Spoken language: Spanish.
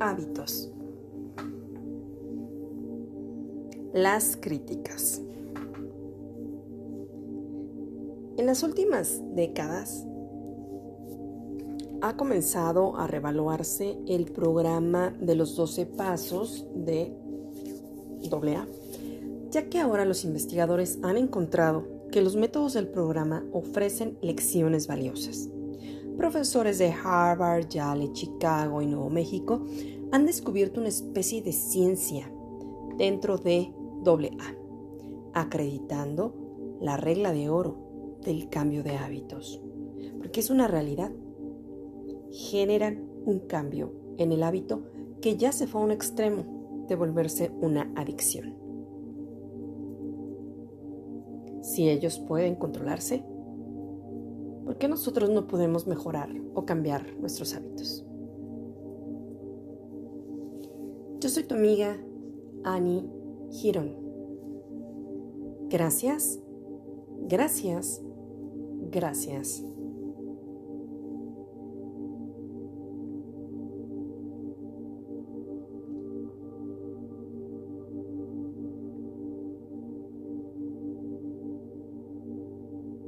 hábitos. Las críticas. En las últimas décadas ha comenzado a revaluarse el programa de los 12 pasos de AA, ya que ahora los investigadores han encontrado que los métodos del programa ofrecen lecciones valiosas. Profesores de Harvard, Yale, Chicago y Nuevo México han descubierto una especie de ciencia dentro de AA, acreditando la regla de oro del cambio de hábitos, porque es una realidad. Generan un cambio en el hábito que ya se fue a un extremo de volverse una adicción. Si ellos pueden controlarse, ¿por qué nosotros no podemos mejorar o cambiar nuestros hábitos? Yo soy tu amiga Annie Girón. Gracias, gracias, gracias.